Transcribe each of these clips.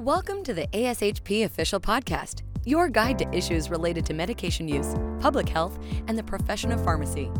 Welcome to the ASHP Official Podcast, your guide to issues related to medication use, public health, and the profession of pharmacy.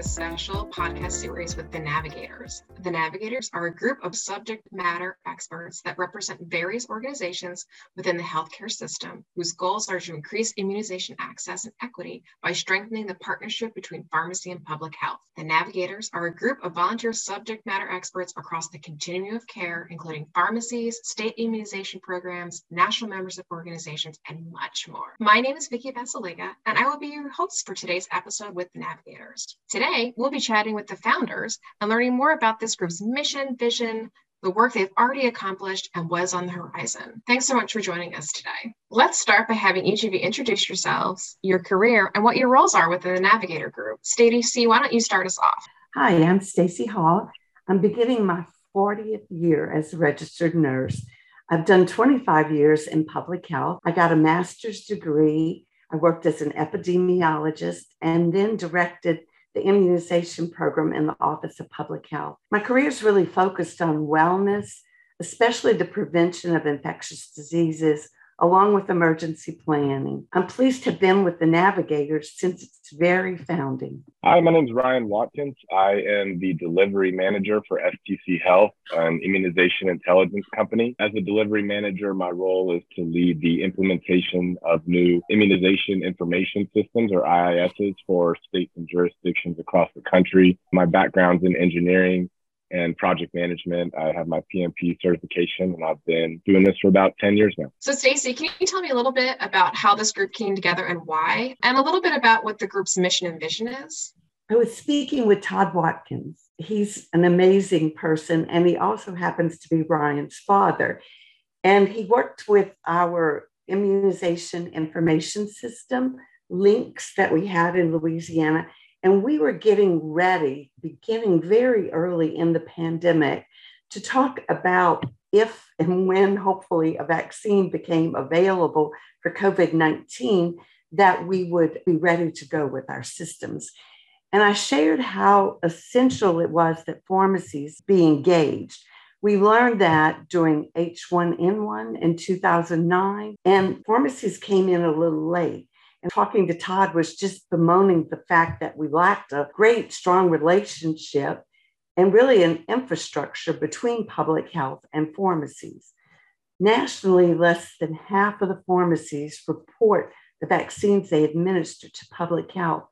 Special podcast series with The Navigators. The Navigators are a group of subject matter experts that represent various organizations within the healthcare system whose goals are to increase immunization access and equity by strengthening the partnership between pharmacy and public health. The Navigators are a group of volunteer subject matter experts across the continuum of care, including pharmacies, state immunization programs, national membership organizations, and much more. My name is Vicki Basalyga, and I will be your host for today's episode with The Navigators. Today, we'll be chatting with the founders and learning more about this group's mission, vision, the work they've already accomplished, and what is on the horizon. Thanks so much for joining us today. Let's start by having each of you introduce yourselves, your career, and what your roles are within the Navigator Group. Stacy, why don't you start us off? Hi, I'm Stacy Hall. I'm beginning my 40th year as a registered nurse. I've done 25 years in public health. I got a master's degree I worked as an epidemiologist and then directed the immunization program in the Office of Public Health. My career is really focused on wellness, especially the prevention of infectious diseases, along with emergency planning. I'm pleased to have been with the Navigators since its very founding. Hi, my name is Ryan Watkins. I am the delivery manager for STC Health, an immunization intelligence company. As a delivery manager, my role is to lead the implementation of new immunization information systems or IISs for states and jurisdictions across the country. My background's in engineering and project management. I have my PMP certification and I've been doing this for about 10 years now. So, Stacy, can you tell me a little bit about how this group came together and why, and a little bit about what the group's mission and vision is? I was speaking with Todd Watkins. He's an amazing person, and he also happens to be Ryan's father. And he worked with our immunization information system LINKS that we had in Louisiana and we were getting ready, beginning very early in the pandemic, to talk about if and when, hopefully, a vaccine became available for COVID 19, that we would be ready to go with our systems. And I shared how essential it was that pharmacies be engaged. We learned that during H1N1 in 2009, and pharmacies came in a little late. And talking to Todd was just bemoaning the fact that we lacked a great, strong relationship and really an infrastructure between public health and pharmacies. Nationally, less than half of the pharmacies report the vaccines they administer to public health.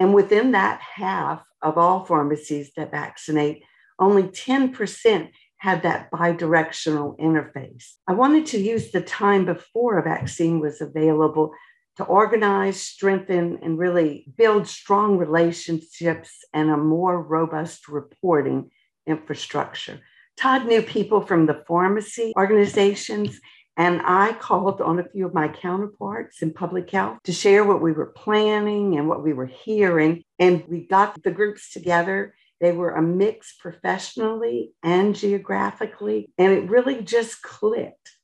And within that half of all pharmacies that vaccinate, only 10% had that bidirectional interface. I wanted to use the time before a vaccine was available to organize, strengthen, and really build strong relationships and a more robust reporting infrastructure. Todd knew people from the pharmacy organizations, and I called on a few of my counterparts in public health to share what we were planning and what we were hearing. And we got the groups together. They were a mix professionally and geographically, and it really just clicked.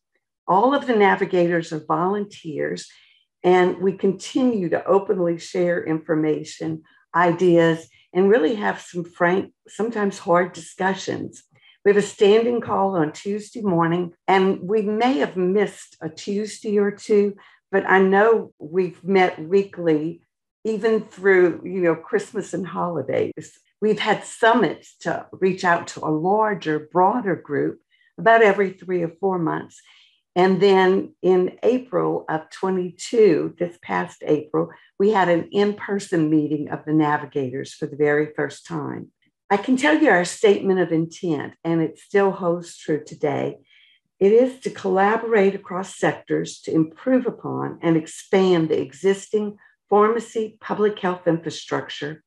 All of the navigators are volunteers and we continue to openly share information, ideas, and really have some frank, sometimes hard discussions. We have a standing call on Tuesday morning, and we may have missed a Tuesday or two, but I know we've met weekly, even through you know Christmas and holidays. We've had summits to reach out to a larger, broader group about every three or four months. And then in April of 22, this past April, we had an in person meeting of the navigators for the very first time. I can tell you our statement of intent, and it still holds true today. It is to collaborate across sectors to improve upon and expand the existing pharmacy public health infrastructure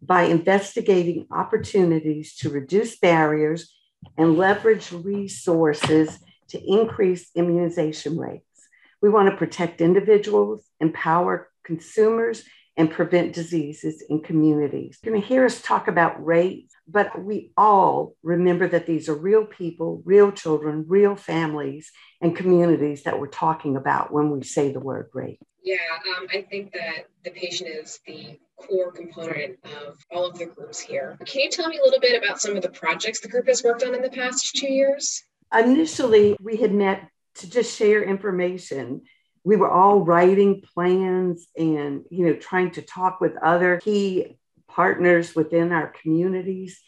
by investigating opportunities to reduce barriers and leverage resources to increase immunization rates. We want to protect individuals, empower consumers, and prevent diseases in communities. You're going to hear us talk about rates, but we all remember that these are real people, real children, real families, and communities that we're talking about when we say the word rape. Yeah, um, I think that the patient is the core component of all of the groups here. Can you tell me a little bit about some of the projects the group has worked on in the past two years? Initially, we had met to just share information. We were all writing plans and, you know, trying to talk with other key partners within our communities.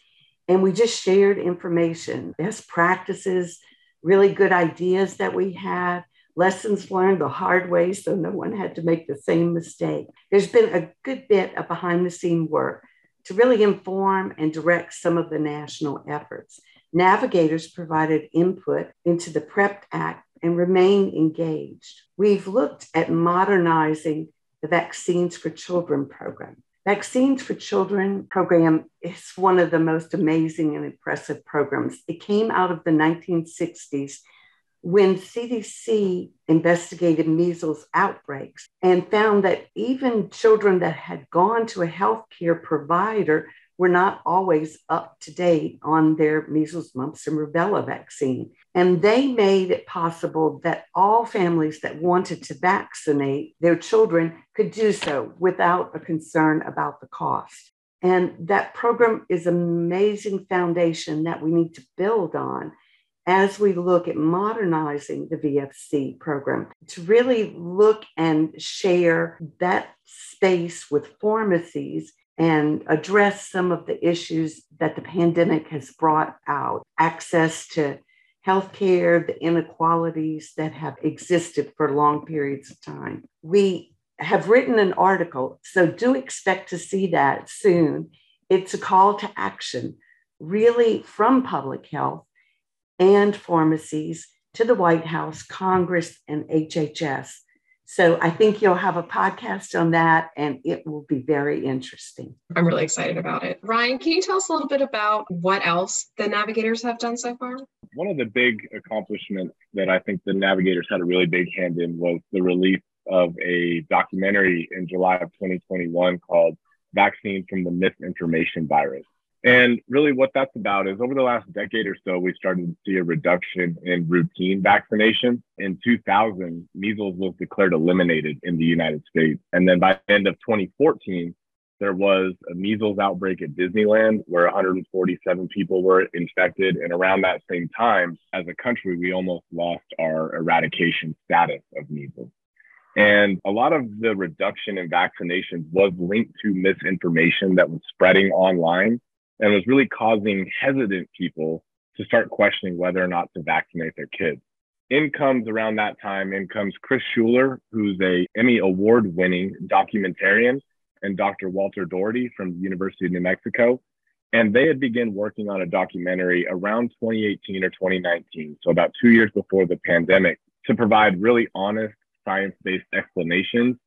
And we just shared information, best practices, really good ideas that we had lessons learned the hard way so no one had to make the same mistake. There's been a good bit of behind the scene work to really inform and direct some of the national efforts. Navigators provided input into the PREP Act and remain engaged. We've looked at modernizing the Vaccines for Children program. Vaccines for Children program is one of the most amazing and impressive programs. It came out of the 1960s when CDC investigated measles outbreaks and found that even children that had gone to a healthcare provider were not always up to date on their measles, mumps, and rubella vaccine. And they made it possible that all families that wanted to vaccinate their children could do so without a concern about the cost. And that program is an amazing foundation that we need to build on as we look at modernizing the VFC program to really look and share that space with pharmacies and address some of the issues that the pandemic has brought out access to healthcare, the inequalities that have existed for long periods of time. We have written an article, so do expect to see that soon. It's a call to action, really from public health and pharmacies to the White House, Congress, and HHS. So I think you'll have a podcast on that and it will be very interesting. I'm really excited about it. Ryan, can you tell us a little bit about what else the Navigators have done so far? One of the big accomplishments that I think the Navigators had a really big hand in was the release of a documentary in July of 2021 called Vaccine from the Misinformation Virus. And really, what that's about is over the last decade or so, we started to see a reduction in routine vaccination. In 2000, measles was declared eliminated in the United States. And then by the end of 2014, there was a measles outbreak at Disneyland where 147 people were infected. And around that same time, as a country, we almost lost our eradication status of measles. And a lot of the reduction in vaccinations was linked to misinformation that was spreading online and was really causing hesitant people to start questioning whether or not to vaccinate their kids. In comes around that time, in comes Chris Schuler, who's a Emmy award winning documentarian, and Dr. Walter Dehority from the University of New Mexico. And they had begun working on a documentary around 2018 or 2019, so about two years before the pandemic, to provide really honest, science based explanations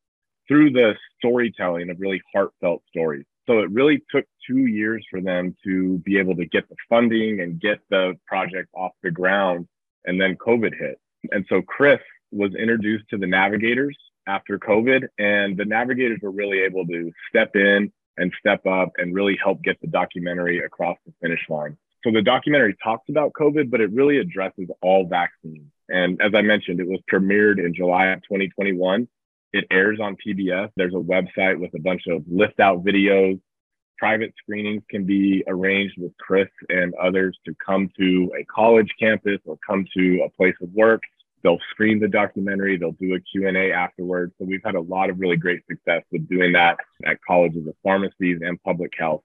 through the storytelling of really heartfelt stories. So it really took two years for them to be able to get the funding and get the project off the ground. And then COVID hit. And so Chris was introduced to the navigators after COVID, and the navigators were really able to step in and step up and really help get the documentary across the finish line. So the documentary talks about COVID, but it really addresses all vaccines. And as I mentioned, it was premiered in July of 2021. It airs on PBS. There's a website with a bunch of lift out videos. Private screenings can be arranged with Chris and others to come to a college campus or come to a place of work. They'll screen the documentary. They'll do a Q&A afterwards. So we've had a lot of really great success with doing that at colleges of pharmacies and public health.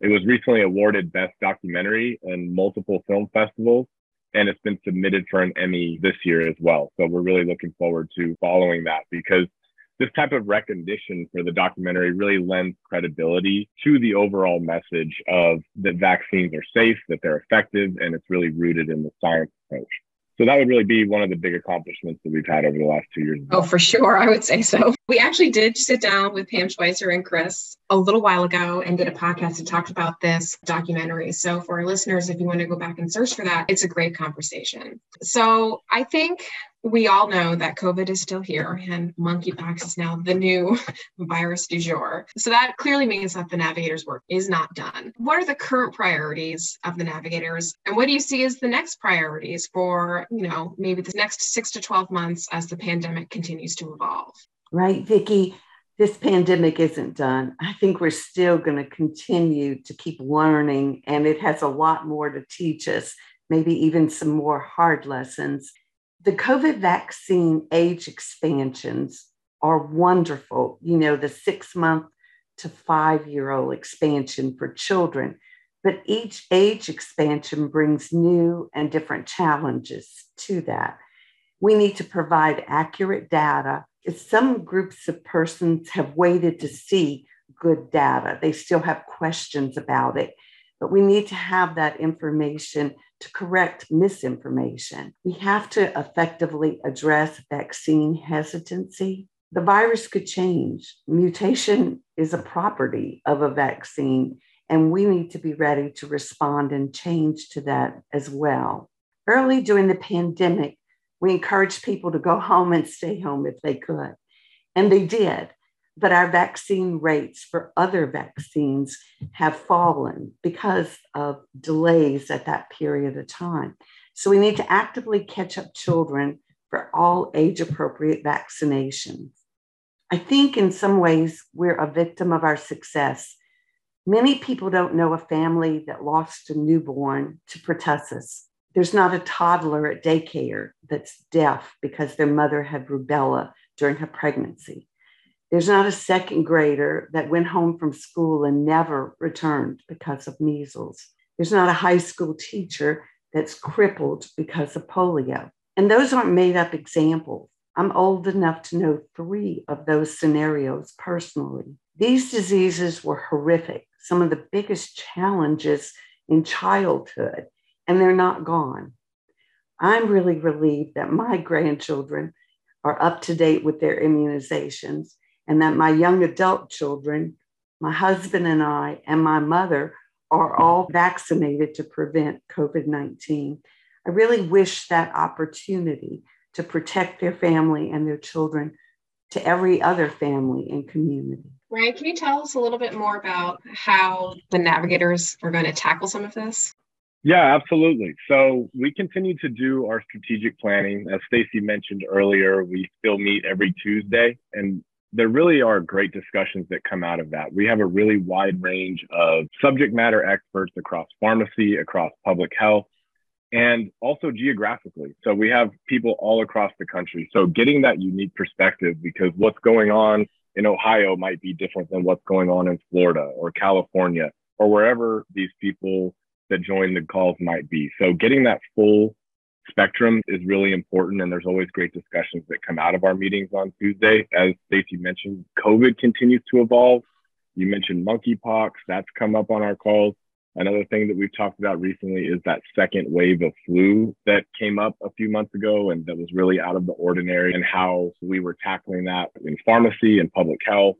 It was recently awarded Best Documentary in multiple film festivals and it's been submitted for an Emmy this year as well. So we're really looking forward to following that because this type of recognition for the documentary really lends credibility to the overall message of that vaccines are safe, that they're effective, and it's really rooted in the science approach. So that would really be one of the big accomplishments that we've had over the last two years. Oh, for sure. I would say so. We actually did sit down with Pam Schweitzer and Chris a little while ago and did a podcast and talked about this documentary. So for our listeners, if you want to go back and search for that, it's a great conversation. So I think we all know that COVID is still here and monkeypox is now the new virus du jour. So that clearly means that the navigators' work is not done. What are the current priorities of the navigators and what do you see as the next priorities for, you know, maybe the next 6 to 12 months as the pandemic continues to evolve? Right, Vicki? This pandemic isn't done. I think we're still going to continue to keep learning, and it has a lot more to teach us, maybe even some more hard lessons. The COVID vaccine age expansions are wonderful. You know, the six month to five year old expansion for children, but each age expansion brings new and different challenges to that. We need to provide accurate data. Some groups of persons have waited to see good data, they still have questions about it, but we need to have that information to correct misinformation. We have to effectively address vaccine hesitancy. The virus could change. Mutation is a property of a vaccine, and we need to be ready to respond and change to that as well. Early during the pandemic, we encouraged people to go home and stay home if they could, and they did. But our vaccine rates for other vaccines have fallen because of delays at that period of time. So we need to actively catch up children for all age appropriate vaccinations. I think in some ways we're a victim of our success. Many people don't know a family that lost a newborn to pertussis. There's not a toddler at daycare that's deaf because their mother had rubella during her pregnancy. There's not a second grader that went home from school and never returned because of measles. There's not a high school teacher that's crippled because of polio. And those aren't made up examples. I'm old enough to know three of those scenarios personally. These diseases were horrific, some of the biggest challenges in childhood and they're not gone. I'm really relieved that my grandchildren are up to date with their immunizations and that my young adult children, my husband and I, and my mother are all vaccinated to prevent COVID 19. I really wish that opportunity to protect their family and their children to every other family and community. Ryan, can you tell us a little bit more about how the navigators are going to tackle some of this? Yeah, absolutely. So we continue to do our strategic planning. As Stacy mentioned earlier, we still meet every Tuesday, and there really are great discussions that come out of that. We have a really wide range of subject matter experts across pharmacy, across public health, and also geographically. So we have people all across the country. So getting that unique perspective because what's going on in Ohio might be different than what's going on in Florida or California or wherever these people that join the calls might be. So getting that full spectrum is really important. And there's always great discussions that come out of our meetings on Tuesday. As Stacy mentioned, COVID continues to evolve. You mentioned monkeypox, that's come up on our calls. Another thing that we've talked about recently is that second wave of flu that came up a few months ago and that was really out of the ordinary, and how we were tackling that in pharmacy and public health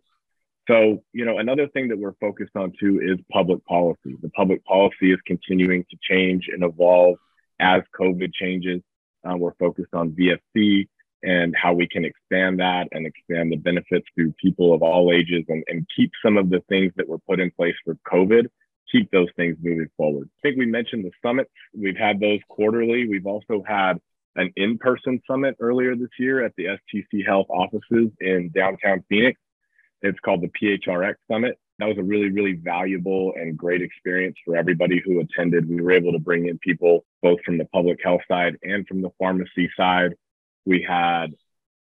so, you know, another thing that we're focused on too is public policy. The public policy is continuing to change and evolve as COVID changes. Uh, we're focused on VFC and how we can expand that and expand the benefits to people of all ages and, and keep some of the things that were put in place for COVID, keep those things moving forward. I think we mentioned the summits. We've had those quarterly. We've also had an in-person summit earlier this year at the STC Health offices in downtown Phoenix. It's called the PHRX Summit. That was a really, really valuable and great experience for everybody who attended. We were able to bring in people both from the public health side and from the pharmacy side. We had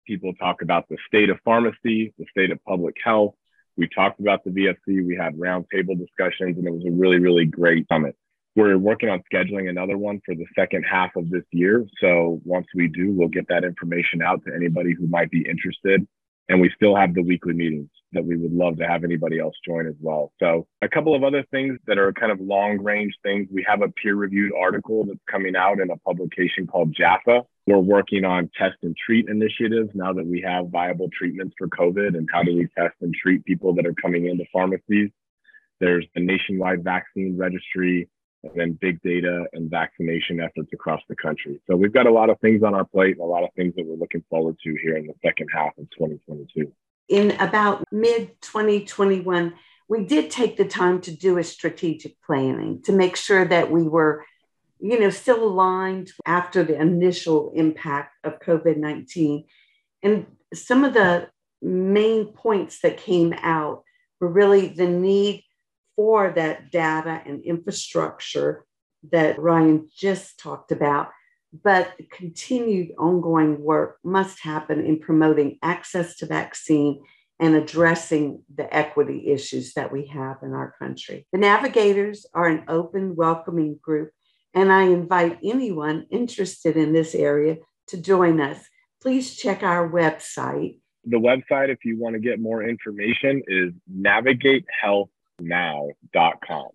people talk about the state of pharmacy, the state of public health. We talked about the VFC. We had roundtable discussions, and it was a really, really great summit. We're working on scheduling another one for the second half of this year. So once we do, we'll get that information out to anybody who might be interested. And we still have the weekly meetings that we would love to have anybody else join as well. So, a couple of other things that are kind of long range things. We have a peer reviewed article that's coming out in a publication called JAPhA. We're working on test and treat initiatives now that we have viable treatments for COVID and how do we test and treat people that are coming into pharmacies. There's a nationwide vaccine registry and then big data and vaccination efforts across the country. So we've got a lot of things on our plate and a lot of things that we're looking forward to here in the second half of 2022 in about mid 2021, we did take the time to do a strategic planning to make sure that we were, you know, still aligned after the initial impact of COVID 19. And some of the main points that came out were really the need for that data and infrastructure that Ryan just talked about. But continued ongoing work must happen in promoting access to vaccine and addressing the equity issues that we have in our country. The Navigators are an open, welcoming group, and I invite anyone interested in this area to join us. Please check our website. The website, if you want to get more information, is navigatehealthnow.com.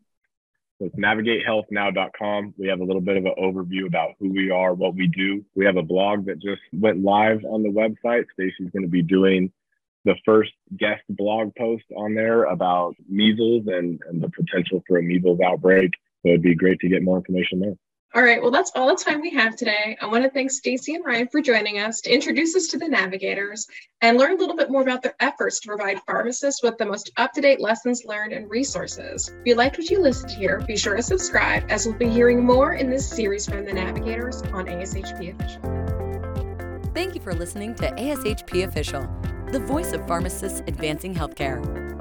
So it's navigatehealthnow.com. We have a little bit of an overview about who we are, what we do. We have a blog that just went live on the website. Stacy's going to be doing the first guest blog post on there about measles and, and the potential for a measles outbreak. So it'd be great to get more information there. All right, well, that's all the time we have today. I want to thank Stacy and Ryan for joining us to introduce us to the navigators and learn a little bit more about their efforts to provide pharmacists with the most up-to-date lessons learned and resources. If you liked what you listened to here, be sure to subscribe as we'll be hearing more in this series from the navigators on ASHP Official. Thank you for listening to ASHP Official, the voice of pharmacists advancing healthcare.